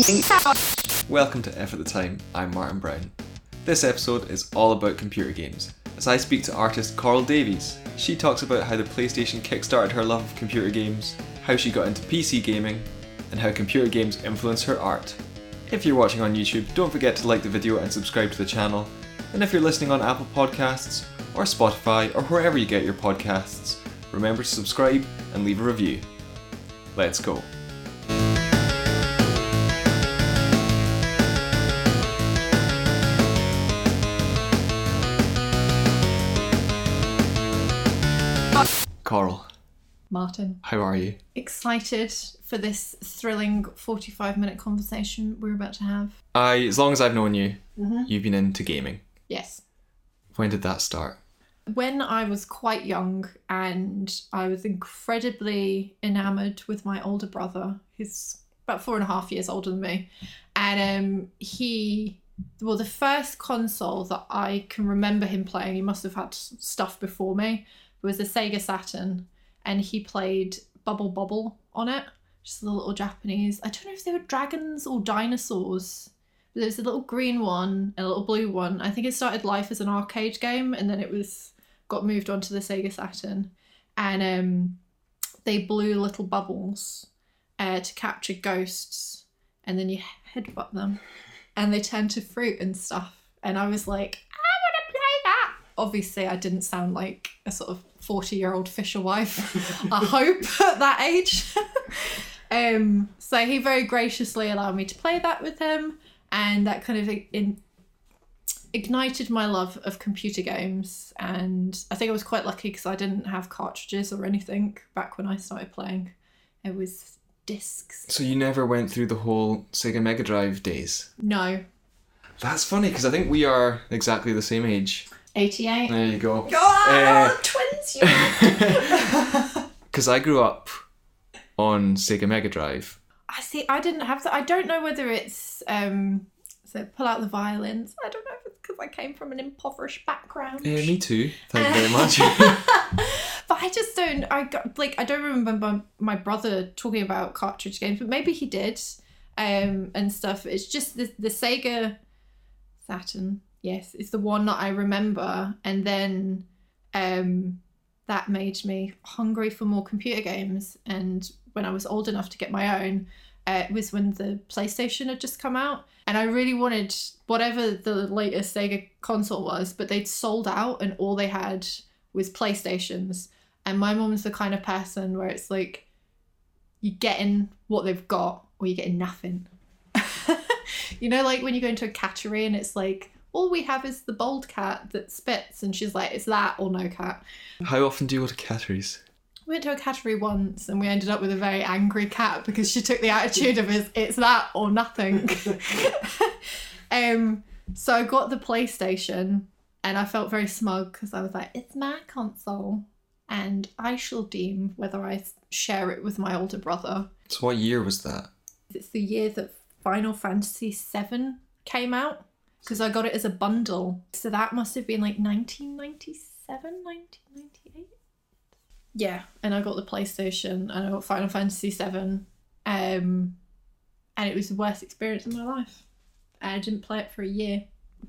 Welcome to F at the Time. I'm Martin Brown. This episode is all about computer games. As I speak to artist Coral Davies, she talks about how the PlayStation kickstarted her love of computer games, how she got into PC gaming, and how computer games influence her art. If you're watching on YouTube, don't forget to like the video and subscribe to the channel. And if you're listening on Apple Podcasts, or Spotify, or wherever you get your podcasts, remember to subscribe and leave a review. Let's go. Martin. how are you? Excited for this thrilling 45 minute conversation we're about to have? I, as long as I've known you, Mm-hmm. you've been into gaming. Yes. When did that start? When I was quite young and I was incredibly enamoured with my older brother, who's about four and a half years older than me. And um, he, well, the first console that I can remember him playing, he must have had stuff before me, was a Sega Saturn. And he played Bubble Bobble on it, just the little Japanese. I don't know if they were dragons or dinosaurs. But there was a little green one and a little blue one. I think it started life as an arcade game and then it was got moved onto the Sega Saturn. And um, they blew little bubbles uh, to capture ghosts and then you headbutt them and they turn to fruit and stuff. And I was like, I want to play that. Obviously, I didn't sound like a sort of 40 year old fisher wife, I hope, at that age. um, so he very graciously allowed me to play that with him and that kind of in, ignited my love of computer games and i think i was quite lucky because i didn't have cartridges or anything back when i started playing it was discs So you never went through the whole Sega Mega Drive days? no That's funny because I think we are exactly the same age. 88 There you go. oh, Uh, twins you Because I grew up on Sega Mega Drive. i see i didn't have that i don't know whether it's um so pull out the violins i don't know if it's because i came from an impoverished background Yeah, me too. Thank you very much. but I just don't. I got like I don't remember my, my brother talking about cartridge games, but maybe he did, um, and stuff. It's just the the Sega Saturn. Yes, it's the one that I remember, and then um, that made me hungry for more computer games. And when I was old enough to get my own, uh, it was when the PlayStation had just come out, and I really wanted whatever the latest Sega console was, but they'd sold out, and all they had was PlayStations. And my mum's the kind of person where it's like you're getting what they've got or you're getting nothing. you know, like when you go into a cattery and it's like, all we have is the bold cat that spits, and she's like, it's that or no cat. How often do you go to Catteries? We went to a cattery once and we ended up with a very angry cat because she took the attitude of it's, it's that or nothing. um, so I got the PlayStation and I felt very smug because I was like, it's my console and I shall deem whether I share it with my older brother. So what year was that? It's the year that Final Fantasy VII came out because I got it as a bundle. So that must have been like 1997, 1998. Yeah, and I got the PlayStation and I got Final Fantasy VII. Um, and it was the worst experience of my life. I didn't play it for a year.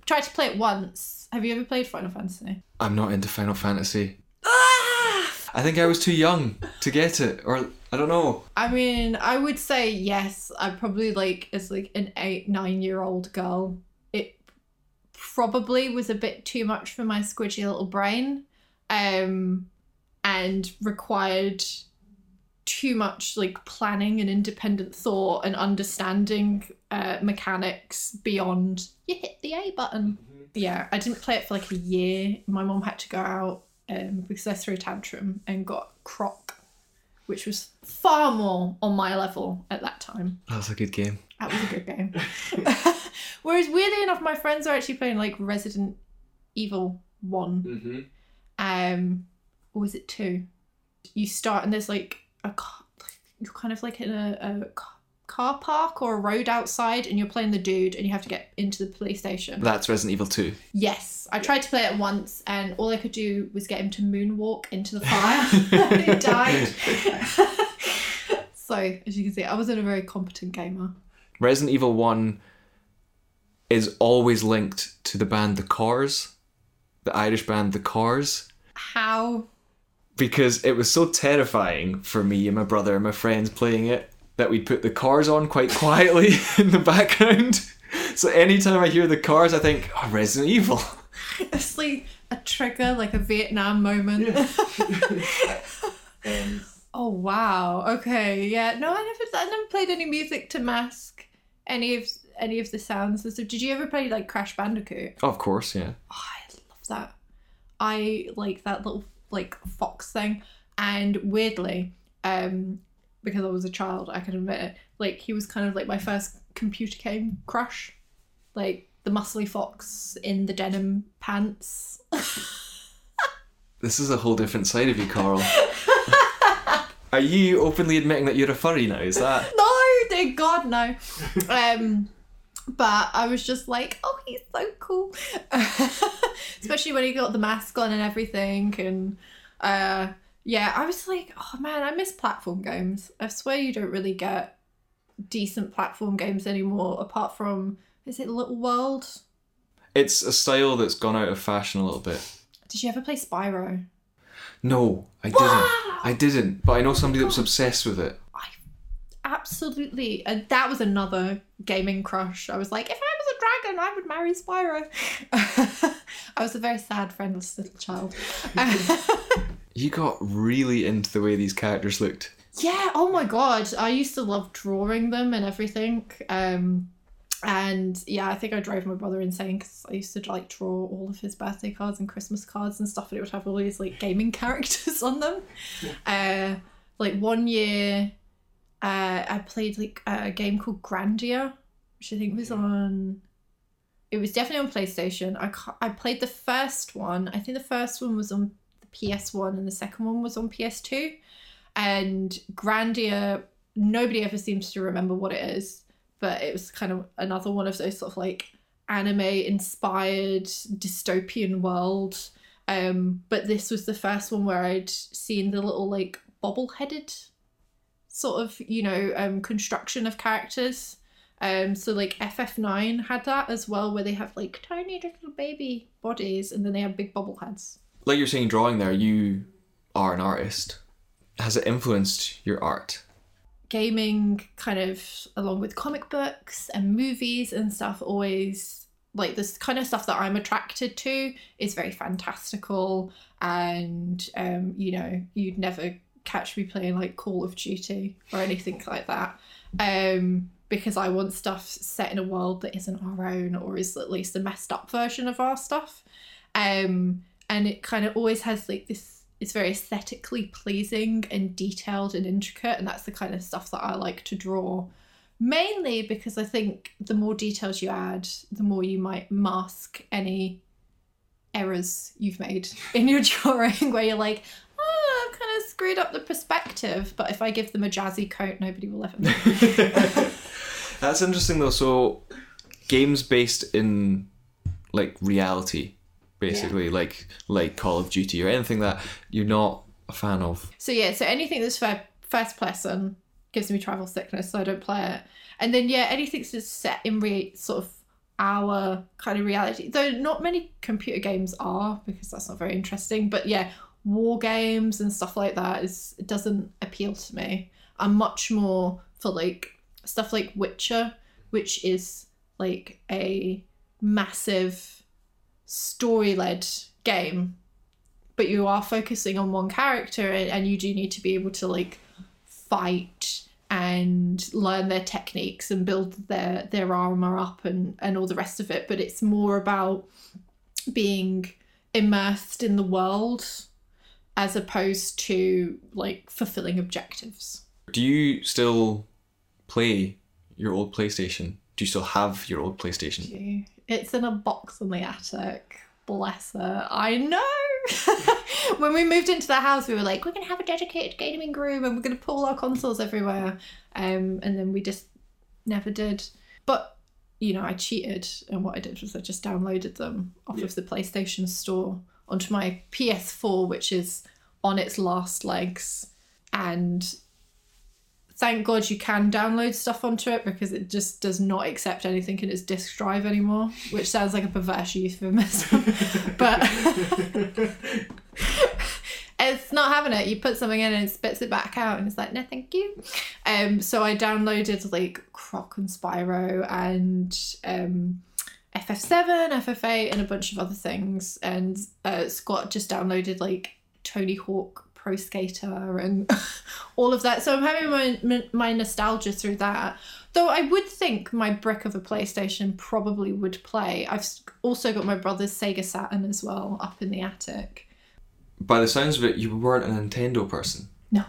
Tried to play it once. Have you ever played Final Fantasy? I'm not into Final Fantasy. Ah! I think I was too young to get it, or I don't know. I mean, I would say yes. I probably like as like an eight, nine year old girl. Probably was a bit too much for my squidgy little brain, um, and required too much like planning and independent thought and understanding uh, mechanics beyond you hit the A button. Yeah, I didn't play it for like a year. My mom had to go out um, because I threw a tantrum and got croc which was far more on my level at that time. That's a good game. That was a good game. Whereas weirdly enough, my friends are actually playing like Resident Evil One, Mm-hmm. um, or was it two? You start and there's like a car, you're kind of like in a, a car park or a road outside, and you're playing the dude, and you have to get into the police station. That's Resident Evil 2. Yes, I tried to play it once, and all I could do was get him to moonwalk into the fire. he died. so, as you can see, I wasn't a very competent gamer. Resident Evil 1 is always linked to the band The Corrs, the Irish band The Corrs, How? because it was so terrifying for me and my brother and my friends playing it that we'd put the Corrs on quite quietly in the background. So anytime I hear the Corrs, I think, oh, Resident Evil. It's like a trigger, like a Vietnam moment. Um, oh wow. Okay. Yeah. No, I never. I never played any music to mask any of any of the sounds. So, did you ever play like Crash Bandicoot? of course, yeah. Oh, I love that. I like that little like fox thing, and weirdly, um, because I was a child, I can admit it. Like he was kind of like my first computer game crush, like the muscly fox in the denim pants. This is a whole different side of you, Carl. Are you openly admitting that you're a furry now? Is that? God, no. um, but I was just like, oh, he's so cool, especially when he got the mask on and everything, and uh, yeah, I was like, oh man, I miss platform games. I swear you don't really get decent platform games anymore, apart from is it Little World? It's a style that's gone out of fashion a little bit. Did you ever play Spyro? No, I didn't. I didn't, but I know somebody that was obsessed with it. Absolutely, and that was another gaming crush. I was like, if I was a dragon, I would marry Spyro. I was a very sad, friendless little child. You got really into the way these characters looked. yeah. Oh my god, I used to love drawing them and everything. Um, and yeah, I think I drove my brother insane because I used to like draw all of his birthday cards and Christmas cards and stuff, and it would have all these like gaming characters on them. Uh, like one year, uh, I played like a game called Grandia, which I think was on. It was definitely on PlayStation. I I played the first one. I think the first one was on the PS One, and the second one was on PS Two. And Grandia, nobody ever seems to remember what it is, but it was kind of another one of those sort of like anime inspired dystopian world. Um, but this was the first one where I'd seen the little like bobble headed sort of you know um construction of characters um so like ff9 had that as well where they have like tiny little baby bodies and then they have big bubble heads Like you're saying, drawing there, you are an artist. Has it influenced your art? gaming kind of along with comic books and movies and stuff always like this kind of stuff that i'm attracted to is very fantastical and um you know you'd never catch me playing like call of duty or anything like that um because i want stuff set in a world that isn't our own or is at least a messed up version of our stuff. Um and it kind of always has like this it's very aesthetically pleasing and detailed and intricate and that's the kind of stuff that i like to draw. Mainly because i think the more details you add the more you might mask any errors you've made in your drawing where you're like oh i've kind of screwed up the perspective but if i give them a jazzy coat nobody will ever know That's interesting though. So, games based in like reality, basically, like like Call of Duty or anything that you're not a fan of. So yeah, so anything that's first person gives me travel sickness, so I don't play it. And then yeah, anything that's set in re- sort of our kind of reality, though not many computer games are because that's not very interesting. But yeah, war games and stuff like that is it doesn't appeal to me. I'm much more for like stuff like Witcher, which is like a massive story led game but you are focusing on one character and, and you do need to be able to like fight and learn their techniques and build their their armor up and and all the rest of it but it's more about being immersed in the world as opposed to like fulfilling objectives. Do you still play your old PlayStation? Do you still have your old PlayStation? it's in a box in the attic. Bless her. I know! When we moved into the house we were like we're gonna have a dedicated gaming room and we're gonna pull our consoles everywhere. Um and then we just never did. But you know i cheated and what i did was i just downloaded them off of the playstation store onto my ps4 which is on its last legs and thank God you can download stuff onto it because it just does not accept anything in its disk drive anymore, which sounds like a perverse euphemism. but it's not having it. You put something in and it spits it back out, and it's like, no, thank you. Um, so I downloaded like Croc and Spyro and um, FF7, FF8, and a bunch of other things. And uh, Scott just downloaded like Tony Hawk Pro Skater and all of that. So I'm having my my nostalgia through that. Though I would think my brick of a PlayStation probably would play. I've also got my brother's Sega Saturn as well up in the attic. By the sounds of it, you weren't a Nintendo person. No.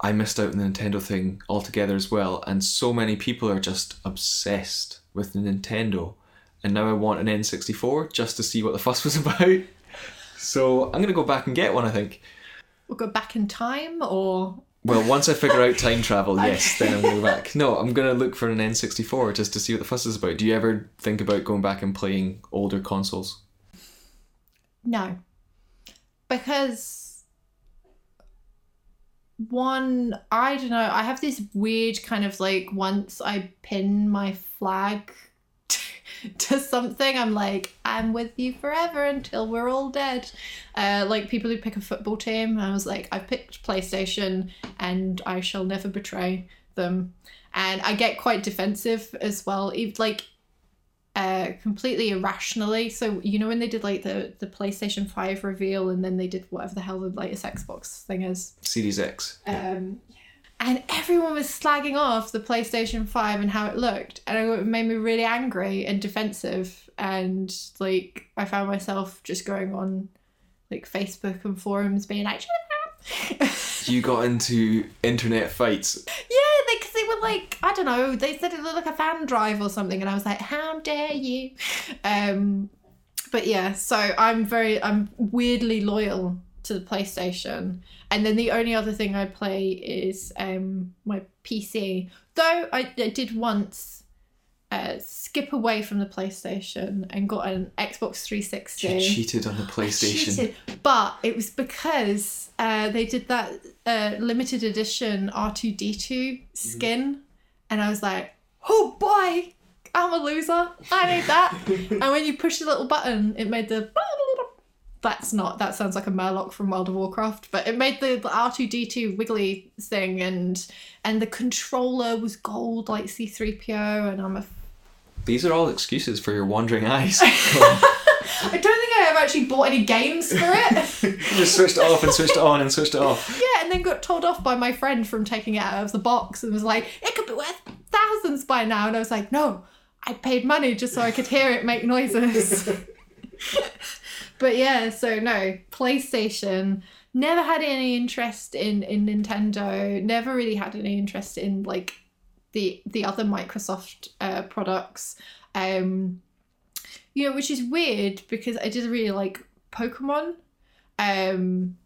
I missed out on the Nintendo thing altogether as well, and so many people are just obsessed with the Nintendo. And now I want an N64 just to see what the fuss was about. So I'm gonna go back and get one. I think. We'll go back in time, or Well, once I figure out time travel, yes, then I'm gonna go back. No, I'm gonna look for an N64 just to see what the fuss is about. Do you ever think about going back and playing older consoles? no, because one, I don't know. I have this weird kind of like once I pin my flag to something, I'm like, I'm with you forever until we're all dead. Uh, like people who pick a football team, I was like, I've picked PlayStation and I shall never betray them. And I get quite defensive as well, like uh, completely irrationally. So you know when they did like the the PlayStation Five reveal, and then they did whatever the hell the latest Xbox thing is. Series X. Um, and everyone was slagging off the PlayStation 5 and how it looked. And it made me really angry and defensive. And like, I found myself just going on like Facebook and forums being like, You got into internet fights. yeah, they, were like, I don't know, they said it looked like a fan drive or something. And I was like, how dare you? Um, but yeah, so I'm very, I'm weirdly loyal to the PlayStation. And then the only other thing I play is um, my PC. Though I, I did once uh, skip away from the PlayStation and got an Xbox 360. You cheated on the PlayStation. but it was because uh, they did that uh, limited edition R2D2 skin. And I was like, oh boy, I'm a loser. I need that. and when you push the little button, it made the. That's not. That sounds like a Murloc from World of Warcraft, but it made the, the R2D2 wiggly thing, and and the controller was gold like C3PO, and I'm a. These are all excuses for your wandering eyes. I don't think I have actually bought any games for it. just switched it off and switched it on and switched it off. Yeah, and then got told off by my friend from taking it out of the box and was like, it could be worth thousands by now. And I was like, no, I paid money just so I could hear it make noises. but yeah, so no, PlayStation. Never had any interest in in Nintendo. Never really had any interest in like the the other Microsoft uh, products. Um, you know, which is weird because I did really like Pokemon. Um,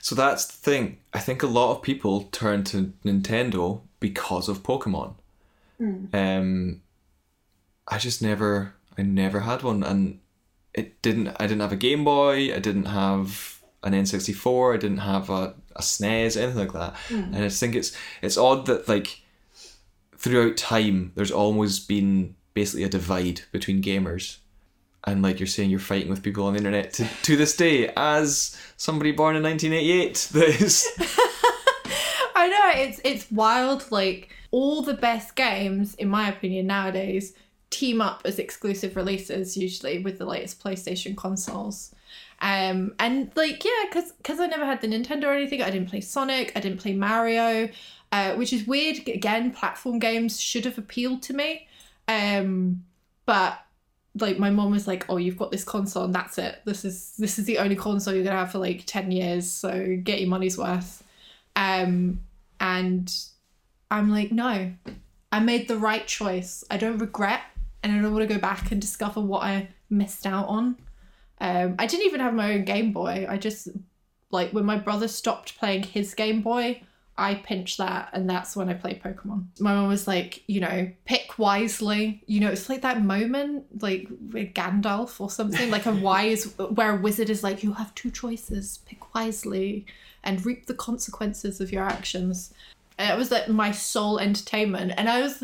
So that's the thing. I think a lot of people turn to Nintendo because of Pokemon. Um, I just never, I never had one, and it didn't. I didn't have a Game Boy. I didn't have an N sixty four. I didn't have a, a SNES, anything like that. And I just think it's it's odd that like throughout time, there's always been basically a divide between gamers. And like you're saying, you're fighting with people on the internet to, to this day, as somebody born in 1988. That is I know it's it's wild. Like all the best games, in my opinion, nowadays team up as exclusive releases, usually with the latest PlayStation consoles. Um, and like yeah, because because I never had the Nintendo or anything, I didn't play Sonic, I didn't play Mario, uh, which is weird. Again, platform games should have appealed to me, um, but like my mom was like, "Oh, you've got this console, and that's it. This is this is the only console you're gonna have for like ten years. So get your money's worth." Um, and I'm like, no, I made the right choice. I don't regret, and I don't want to go back and discover what I missed out on. Um, I didn't even have my own Game Boy. I just like when my brother stopped playing his Game Boy, I pinched that, and that's when I played Pokemon. My mom was like, you know, pick wisely. You know, it's like that moment, like with Gandalf or something, like a wise, where a wizard is like, you have two choices, pick wisely, and reap the consequences of your actions. And it was like my sole entertainment. And I was,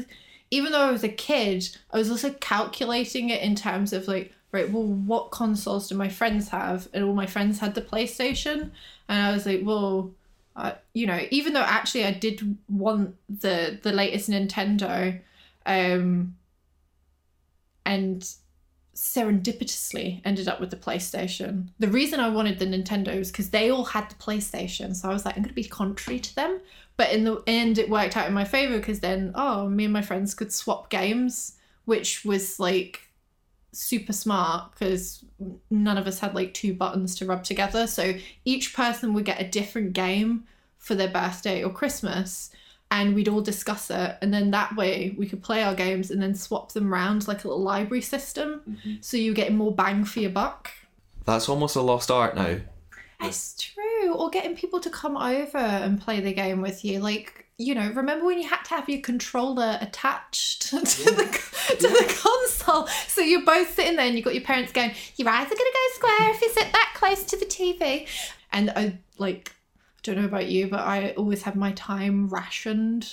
even though I was a kid, I was also calculating it in terms of like, right, well, what consoles do my friends have? And all my friends had the PlayStation. And I was like, well, uh, you know, even though actually I did want the the latest Nintendo, um, and serendipitously ended up with the PlayStation. The reason I wanted the Nintendo was because they all had the PlayStation, so I was like, I'm going to be contrary to them. But in the end, it worked out in my favor because then, oh, me and my friends could swap games, which was like super smart because none of us had like two buttons to rub together. So each person would get a different game for their birthday or Christmas and we'd all discuss it and then that way we could play our games and then swap them around like a little library system Mm-hmm. so you get more bang for your buck That's almost a lost art now. it's true or getting people to come over and play the game with you like you know remember when you had to have your controller attached to the to the console? So you're both sitting there and you've got your parents going your eyes are going to go square if you sit that close to the tv and i like I don't know about you but i always have my time rationed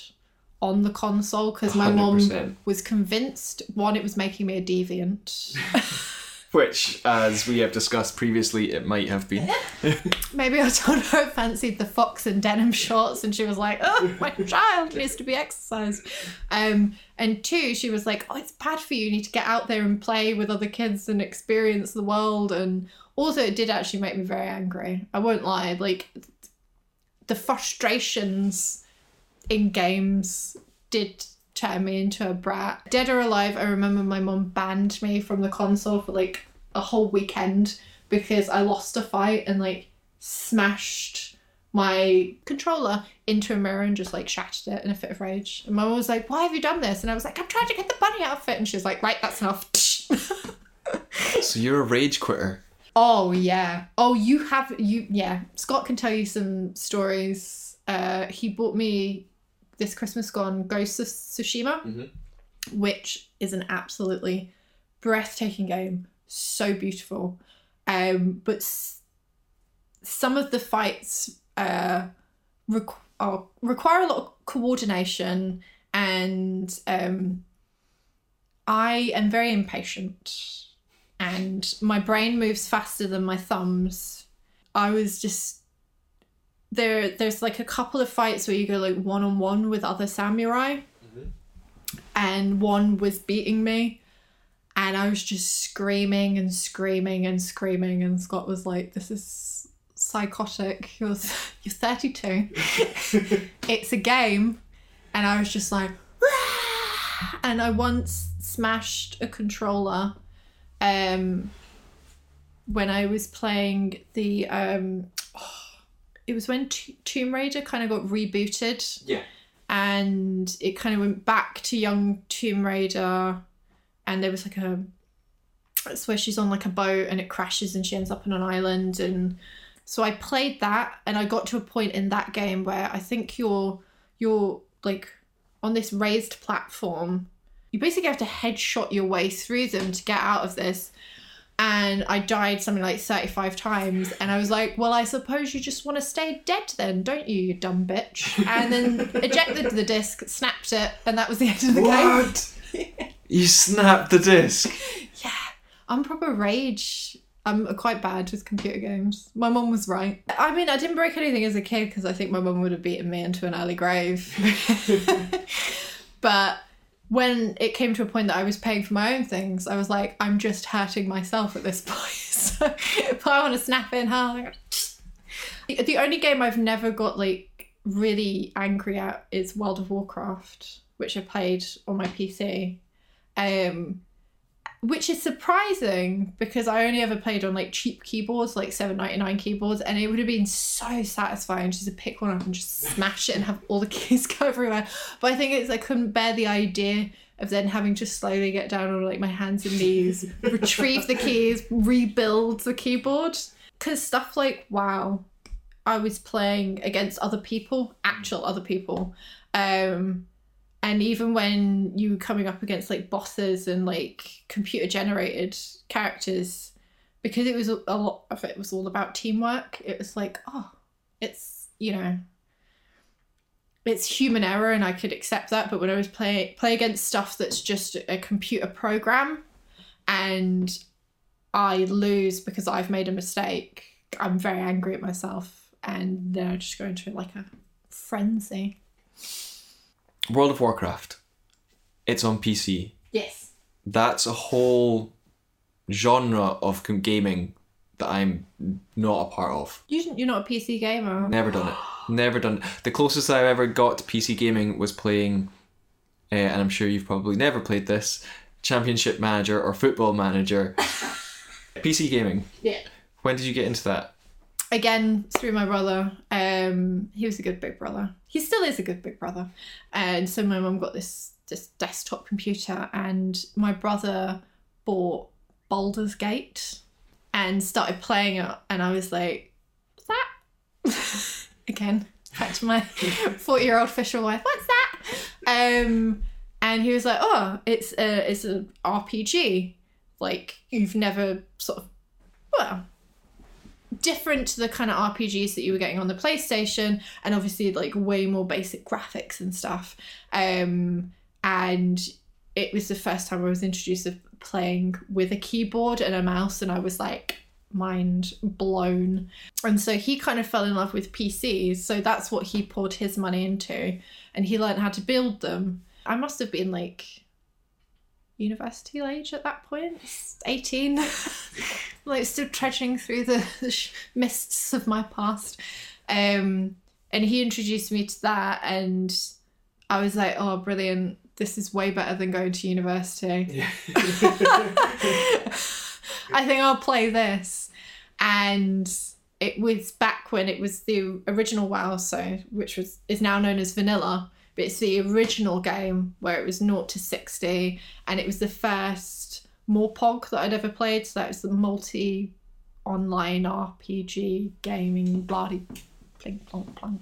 on the console because my mom was convinced one it was making me a deviant Which, as we have discussed previously, it might have been. Maybe I told her I fancied the fox in denim shorts, and she was like, "Oh, my child needs to be exercised." Um, and two, she was like, "Oh, it's bad for you. You need to get out there and play with other kids and experience the world." And also, it did actually make me very angry. I won't lie. Like the frustrations in games did turn me into a brat. Dead or alive, I remember my mum banned me from the console for like a whole weekend because I lost a fight and like smashed my controller into a mirror and just like shattered it in a fit of rage. And my mum was like, Why have you done this? And I was like, I'm trying to get the bunny outfit. And she was like, Right, that's enough. So you're a rage quitter. Oh yeah. Oh, you have you yeah. Scott can tell you some stories. Uh, he bought me this Christmas gone Ghost of Tsushima, Mhm. which is an absolutely breathtaking game. So beautiful. Um, but s- some of the fights uh, requ- are, require a lot of coordination, and um, I am very impatient and my brain moves faster than my thumbs. I was just there. There's like a couple of fights where you go like one on one with other samurai, and one was beating me, and I was just screaming and screaming and screaming, and Scott was like, "This is psychotic. You're you're 32. it's a game," and I was just like, and I once smashed a controller um when I was playing the um it was when T- Tomb Raider kind of got rebooted. Yeah. and it kind of went back to young Tomb Raider and there was like a it's where she's on like a boat and it crashes and she ends up on an island. And so I played that and I got to a point in that game where I think you're you're like on this raised platform you basically have to headshot your way through them to get out of this and I died something like 35 times and I was like well I suppose you just want to stay dead then don't you you dumb bitch and then ejected the disc snapped it and that was the end of the game you snapped the disc. yeah I'm proper rage I'm quite bad with computer games. My mum was right. I mean, I didn't break anything as a kid because I think my mum would have beaten me into an early grave. but when it came to a point that I was paying for my own things, I was like, I'm just hurting myself at this point. so if I want to snap in half, the the only game I've never got like really angry at is World of Warcraft, which I played on my PC. Um, which is surprising because I only ever played on like cheap keyboards, like seven ninety nine keyboards, and it would have been so satisfying just to pick one up and just smash it and have all the keys go everywhere. But I think it's I couldn't bear the idea of then having to slowly get down on like my hands and knees, retrieve the keys, rebuild the keyboard. Because stuff like wow, I was playing against other people, actual other people. Um, and even when you were coming up against like bosses and like computer generated characters because it was a a lot of it was all about teamwork it was like oh it's you know it's human error and I could accept that. But when I was play play against stuff that's just a computer program and I lose because I've made a mistake, I'm very angry at myself and then I just go into like a frenzy. World of Warcraft. It's on PC. Yes. That's a whole genre of gaming that I'm not a part of. You, you're not a PC gamer. Never done it. Never done it. The closest I ever got to PC gaming was playing, uh, and I'm sure you've probably never played this, Championship Manager or Football Manager. PC gaming. Yeah. When did you get into that? Again through my brother um he was a good big brother. He still is a good big brother. And so my mum got this this desktop computer and my brother bought Baldur's Gate and started playing it. And I was like that? Again back to my 40 year old fisher wife. What's that? Um and he was like oh it's a it's an RPG like you've never sort of well different to the kind of RPGs that you were getting on the PlayStation, and obviously like way more basic graphics and stuff. Um, and it was the first time I was introduced to playing with a keyboard and a mouse, and I was like mind blown. And so he kind of fell in love with PCs, so that's what he poured his money into, and he learned how to build them. I must have been like university age at that point 18 like still trudging through the, the sh- mists of my past. Um and he introduced me to that and i was like oh brilliant. This is way better than going to university. I think i'll play this. And it was back when it was the original wow so which was is now known as vanilla but it's the original game where it was 0 to 60 and it was the first Morpog that I'd ever played. So that was the multi online RPG gaming bloody pling plong plong.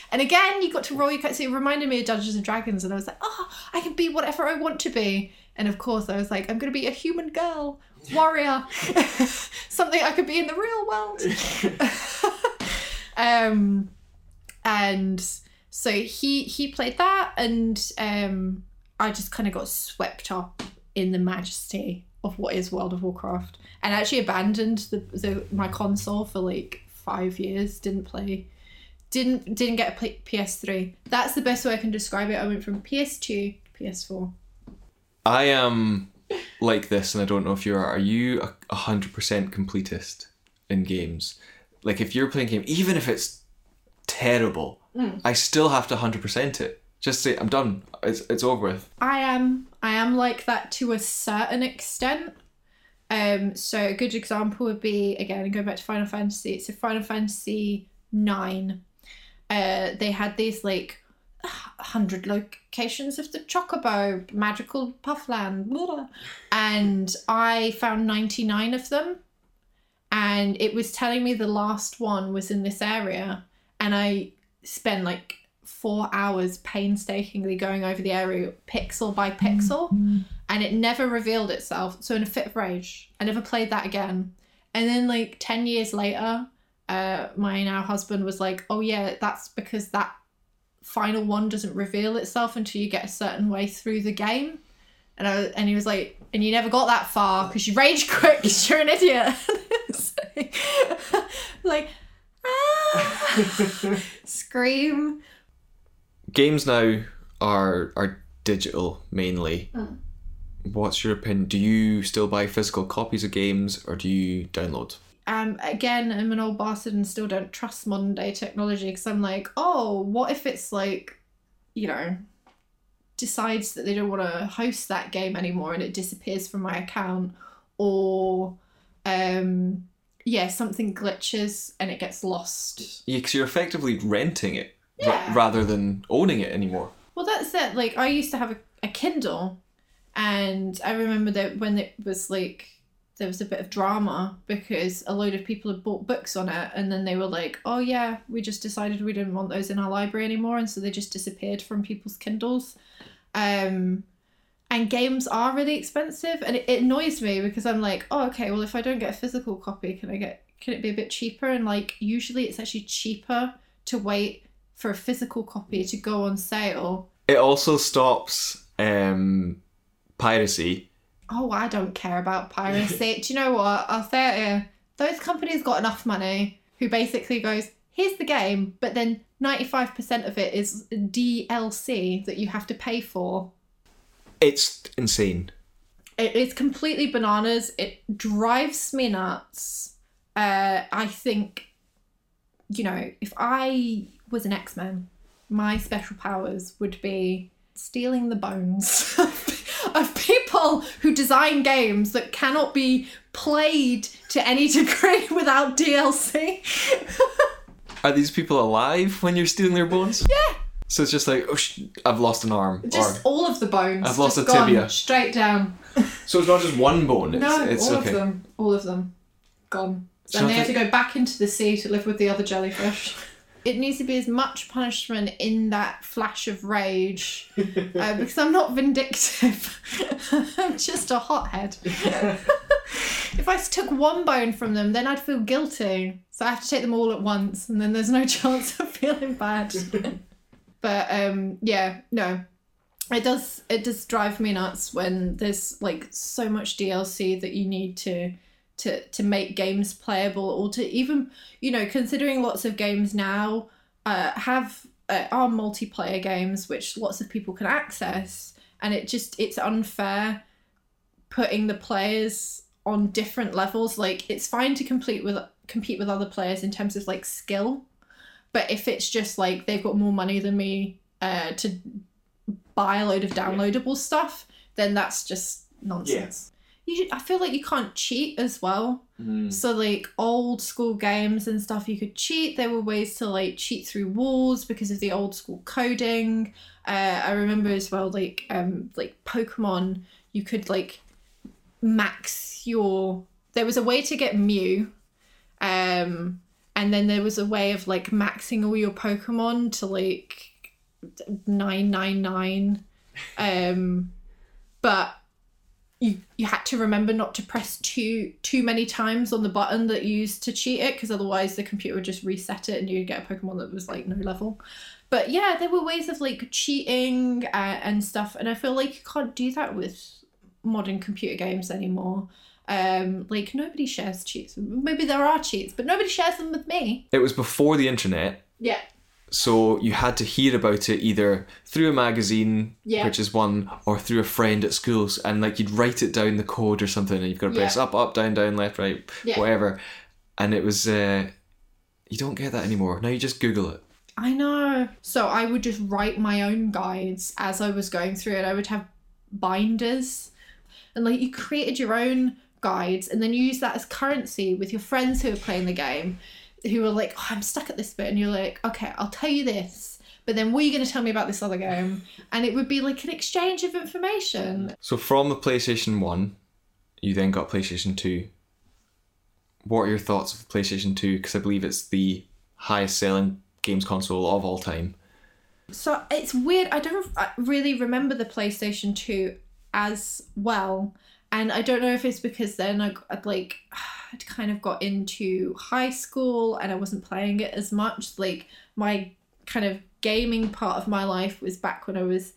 and again, you got to roll your cards. So it reminded me of Dungeons and Dragons, and I was like, oh, I can be whatever I want to be. And of course, I was like, I'm going to be a human girl, warrior, something I could be in the real world. um, and so he he played that, and um, I just kind of got swept up in the majesty of what is World of Warcraft, and actually abandoned the, the my console for like five years. Didn't play, didn't didn't get a PS3. That's the best way I can describe it. I went from PS2 to PS4. I am like this, and I don't know if you are. Are you a hundred percent completist in games? Like if you're playing game, even if it's terrible, Mm. I still have to hundred percent it. Just say I'm done. It's it's over with. I am I am like that to a certain extent. Um, so a good example would be again going back to Final Fantasy. So Final Fantasy nine, uh, they had these like hundred locations of the Chocobo, magical Puffland, blah. and I found ninety nine of them, and it was telling me the last one was in this area, and I spent like four hours painstakingly going over the area pixel by pixel and it never revealed itself. So in a fit of rage. I never played that again. And then like 10 years later uh my now husband was like oh yeah that's because that final one doesn't reveal itself until you get a certain way through the game. And I, and he was like and you never got that far because you rage quit because you're an idiot. Like ah, scream Games now are are digital mainly. Mm. What's your opinion? Do you still buy physical copies of games or do you download? um again i'm an old bastard and still don't trust modern day technology because i'm like oh what if it's like you know decides that they don't want to host that game anymore and it disappears from my account or um yeah something glitches and it gets lost Yeah, because you're effectively renting it Yeah. rather than owning it anymore. Well, that's it. Like, I used to have a, a Kindle, and I remember that when it was like, there was a bit of drama because a load of people had bought books on it, and then they were like, oh, yeah, we just decided we didn't want those in our library anymore, and so they just disappeared from people's Kindles. Um, and games are really expensive, and it, it annoys me because I'm like, oh, okay, well, if I don't get a physical copy, can I get, can it be a bit cheaper? And like, usually it's actually cheaper to wait for a physical copy to go on sale. It also stops um, piracy. Oh, I don't care about piracy. Do you know what? I'll say it here. Those companies got enough money who basically goes, here's the game, but then 95% of it is DLC that you have to pay for. It's insane. It, it's completely bananas. It drives me nuts. Uh, I think, you know, if I was an X Men, my special powers would be stealing the bones of people who design games that cannot be played to any degree without DLC. Are these people alive when you're stealing their bones? yeah, So it's just like, oh, sh- I've lost an arm. just or, all of the bones. I've lost just a gone tibia. Straight down. so it's not just one bone. It's, no, it's all okay. of them. All of them. Gone. So and they have to go back into the sea to live with the other jellyfish. It needs to be as much punishment in that flash of rage uh, because I'm not vindictive. I'm just a hothead. if I took one bone from them, then I'd feel guilty. So I have to take them all at once, and then there's no chance of feeling bad. But um, yeah, no, it does. It does drive me nuts when there's like so much DLC that you need to to to make games playable, or to even you know considering lots of games now uh, have uh, are multiplayer games which lots of people can access, and it just it's unfair putting the players on different levels. Like it's fine to compete with compete with other players in terms of like skill, but if it's just like they've got more money than me uh, to buy a load of downloadable stuff, then that's just nonsense. You, I feel like you can't cheat as well. Mm. So like old school games and stuff, you could cheat. There were ways to like cheat through walls because of the old school coding. Uh, I remember as well, like um, like Pokemon, you could like max your. There was a way to get Mew, um, and then there was a way of like maxing all your Pokemon to like nine nine nine, um, but you you had to remember not to press too too many times on the button that you used to cheat it because otherwise the computer would just reset it and you'd get a Pokemon that was like no level. But yeah, there were ways of like cheating uh, and stuff, and I feel like you can't do that with modern computer games anymore. Um, like nobody shares cheats. Maybe there are cheats, but nobody shares them with me. It was before the internet, Yeah, so you had to hear about it either through a magazine, Yeah. which is one, or through a friend at schools, and like you'd write it down the code or something, and you've got to press Yeah. up, up, down, down, left, right, Yeah. whatever. And it was, uh, you don't get that anymore. Now you just Google it. I know. So I would just write my own guides as I was going through it. I would have binders and like you created your own guides and then you use that as currency with your friends who are playing the game who are like, oh, I'm stuck at this bit. And you're like, okay, I'll tell you this. But then what are you going to tell me about this other game? And it would be like an exchange of information. So from the PlayStation 1, you then got PlayStation 2. What are your thoughts of PlayStation 2? Because I believe it's the highest selling games console of all time. So it's weird. I don't really remember the PlayStation 2 as well. And I don't know if it's because then I, I'd like, I'd kind of got into high school and I wasn't playing it as much. Like, my kind of gaming part of my life was back when I was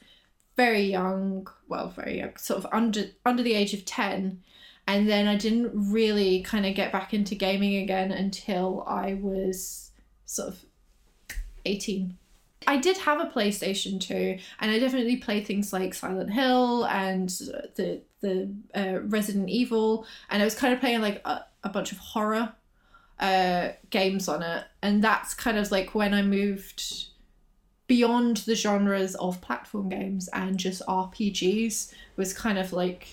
very young, well, very young, sort of under under the age of 10. And then I didn't really kind of get back into gaming again until I was sort of 18. I did have a PlayStation 2 and I definitely played things like Silent Hill and the the uh, Resident Evil and I was kind of playing like a, a bunch of horror uh, games on it and that's kind of like when I moved beyond the genres of platform games and just RPGs was kind of like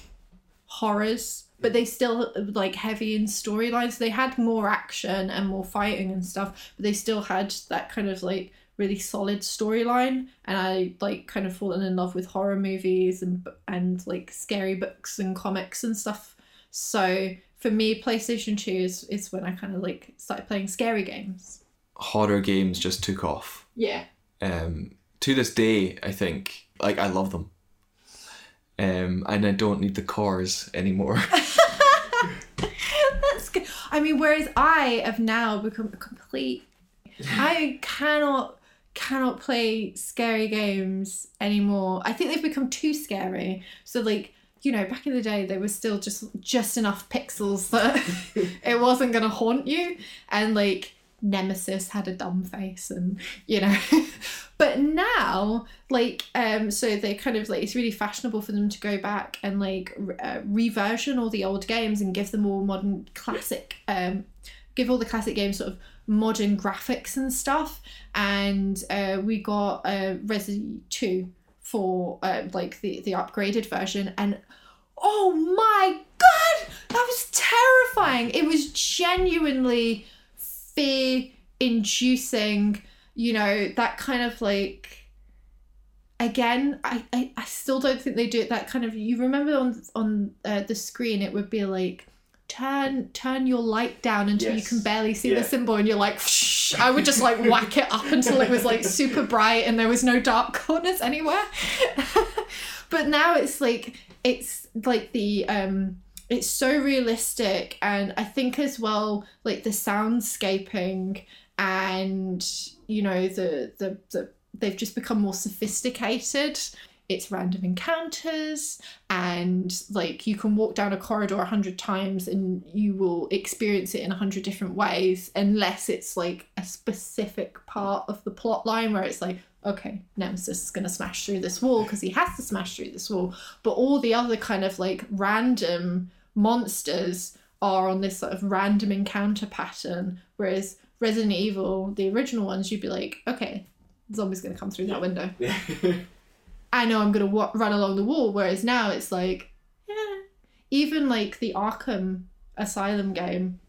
horrors but they still like heavy in storylines. They had more action and more fighting and stuff but they still had that kind of like really solid storyline and i like kind of fallen in love with horror movies and and like scary books and comics and stuff so for me playstation 2 is, is when i kind of like started playing scary games Horror games just took off. yeah Um, to this day, I think, like, I love them. Um, and I don't need the Corrs anymore. That's good. I mean, whereas I have now become a complete. I cannot cannot play scary games anymore. I think they've become too scary. So like you know, back in the day, there was still just just enough pixels that it wasn't gonna haunt you, and like Nemesis had a dumb face, and you know. but now, like, um, so they kind of like it's really fashionable for them to go back and like uh, reversion all the old games and give them all modern classic, um, give all the classic games sort of modern graphics and stuff. And uh, we got uh, Resident Two for uh, like the the upgraded version. And oh my god! That was terrifying. It was genuinely fear inducing you know that kind of like again I, I i still don't think they do it that kind of you remember on on uh, the screen it would be like turn turn your light down until you can barely see Yeah. the symbol and you're like Shh. i would just like whack it up until it was like super bright and there was no dark corners anywhere but now it's like it's like the um it's so realistic and i think as well like the soundscaping and you know the the, the they've just become more sophisticated it's random encounters and like you can walk down a corridor a hundred times and you will experience it in a hundred different ways unless it's like a specific part of the plot line where it's like okay nemesis is going to smash through this wall because he has to smash through this wall. But all the other kind of like random monsters are on this sort of random encounter pattern whereas resident evil the original ones you'd be like okay zombie's going to come through that window I know I'm gonna wa- run along the wall. Whereas now it's like, yeah. Even like the Arkham Asylum game,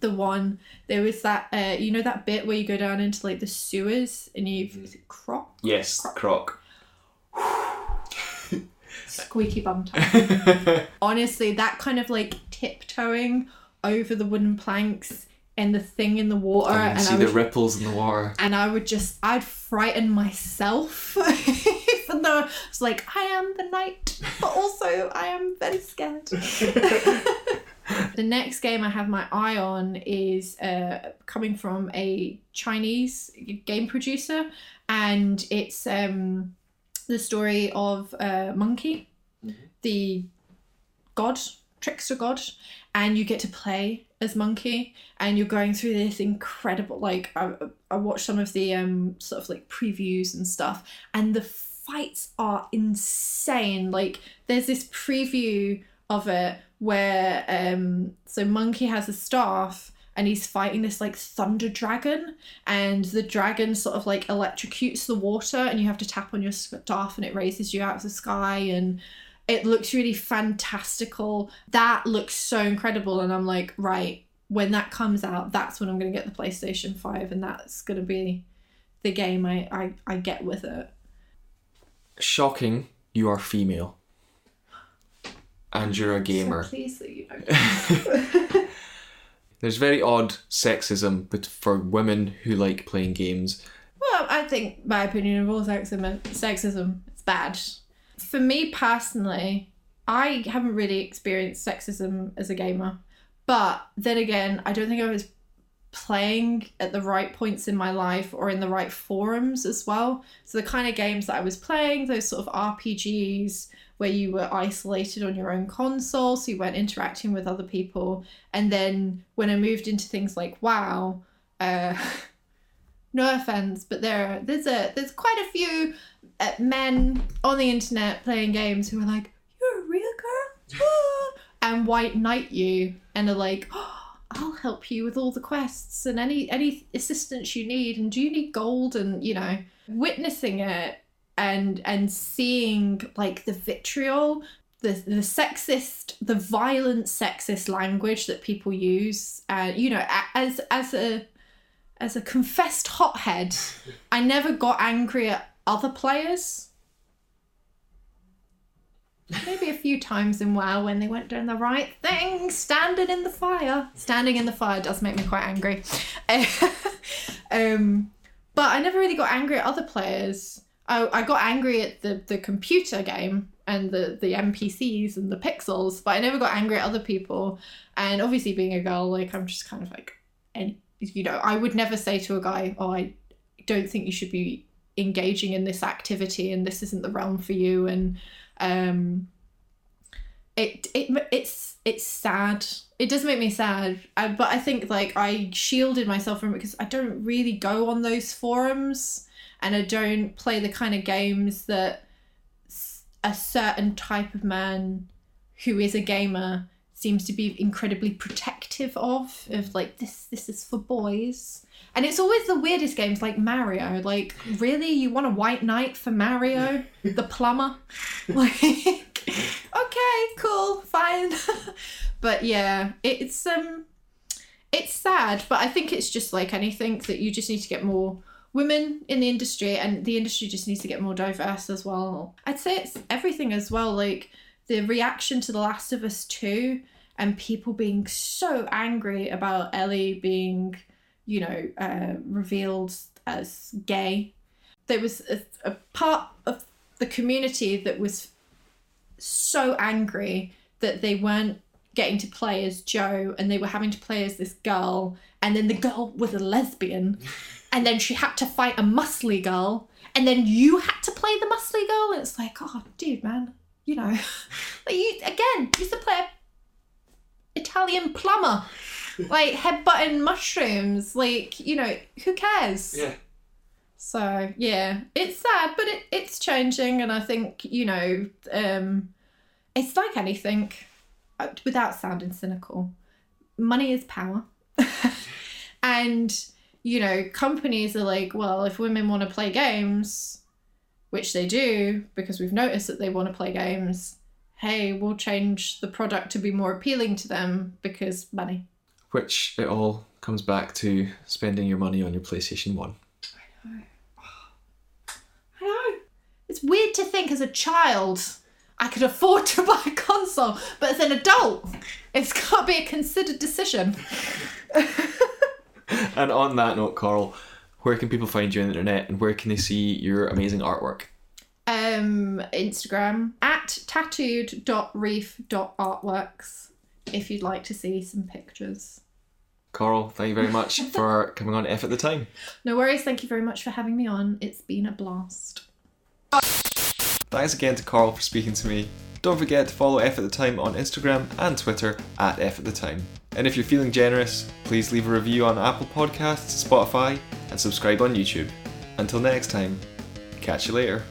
the one there was that uh, you know that bit where you go down into like the sewers and you is it croc yes, Croc. squeaky bum time. Honestly, that kind of like tiptoeing over the wooden planks and the thing in the water, I and see I the ripples in the water. and I would just I'd frighten myself it's like I am the knight but also I am very scared. The next game I have my eye on is uh, coming from a Chinese game producer and it's um, the story of uh, Monkey the god trickster god and you get to play as monkey and you're going through this incredible like I, I watched some of the um sort of like previews and stuff and the fights are insane like there's this preview of it where um so monkey has a staff and he's fighting this like thunder dragon and the dragon sort of like electrocutes the water and you have to tap on your staff and it raises you out of the sky and it looks really fantastical. That looks so incredible, and I'm like, right, when that comes out, that's when I'm gonna get the PlayStation 5, and that's gonna be the game I, I, I get with it. Shocking, you are female. And you're a gamer. So please you know. There's very odd sexism but for women who like playing games. well, I think my opinion of all sexism, sexism is bad. For me personally, I haven't really experienced sexism as a gamer. But then again, I don't think I was playing at the right points in my life or in the right forums as well. So the kind of games that I was playing, those sort of RPGs where you were isolated on your own console, so you weren't interacting with other people. And then when I moved into things like WoW, uh, no offense, but there there's a there's quite a few uh, men on the internet playing games who are like, "You're a real girl," Ah," and white knight you, and are like, oh, "I'll help you with all the quests and any any assistance you need, and do you need gold?" And you know, witnessing it and and seeing like the vitriol. The, the sexist, the violent sexist language that people use, uh, you know, as as a as a confessed hothead, I never got angry at other players. Maybe a few times in WoW when they weren't doing the right thing, standing in the fire. Standing in the fire does make me quite angry. um, but I never really got angry at other players. I, I got angry at the, the computer game and the, the NPCs and the pixels, but I never got angry at other people. And obviously, being a girl, like, I'm just kind of like, and you know, I would never say to a guy, "Oh, I don't think you should be engaging in this activity and this isn't the realm for you and um it it it's it's sad. It does make me sad. I, but i think like i shielded myself from it because i don't really go on those forums and i don't play the kind of games that a certain type of man who is a gamer seems to be incredibly protective of of like this this is for boys. And it's always the weirdest games like mario. Like really? You want a white knight for mario the plumber? Like okay cool fine. But yeah it's um it's sad but i think it's just like anything that you just need to get more women in the industry and the industry just needs to get more diverse as well. I'd say it's everything as well like the reaction to the last of us 2 and people being so angry about ellie being you know uh, revealed as gay. There was a, a part of the community that was so angry that they weren't getting to play as Joel and they were having to play as this girl and then the girl was a lesbian and then she had to fight a muscly girl and then you had to play the muscly girl. And it's like oh dude man you know. Like you again you used to play a Italian plumber like headbutting mushrooms like you know who cares Yeah. so yeah, it's sad, but it, it's changing, and I think you know, um, it's like anything. uh, Without sounding cynical, money is power, and you know, companies are like, well, if women want to play games, which they do because we've noticed that they want to play games. Hey, we'll change the product to be more appealing to them because money. Which it all comes back to spending your money on your PlayStation 1. I know. I know. It's weird to think as a child I could afford to buy a console, but as an adult, it's got to be a considered decision. And on that note, Carl, where can people find you on the internet and where can they see your amazing artwork? Um, Instagram at tattooed.reef.artworks if you'd like to see some pictures. Carl, thank you very much for coming on F at the time. No worries, thank you very much for having me on. It's been a blast. Thanks again to Carl for speaking to me. Don't forget to follow F at the Time on Instagram and Twitter at F at the Time. And if you're feeling generous, please leave a review on Apple Podcasts, Spotify, and subscribe on YouTube. Until next time, catch you later.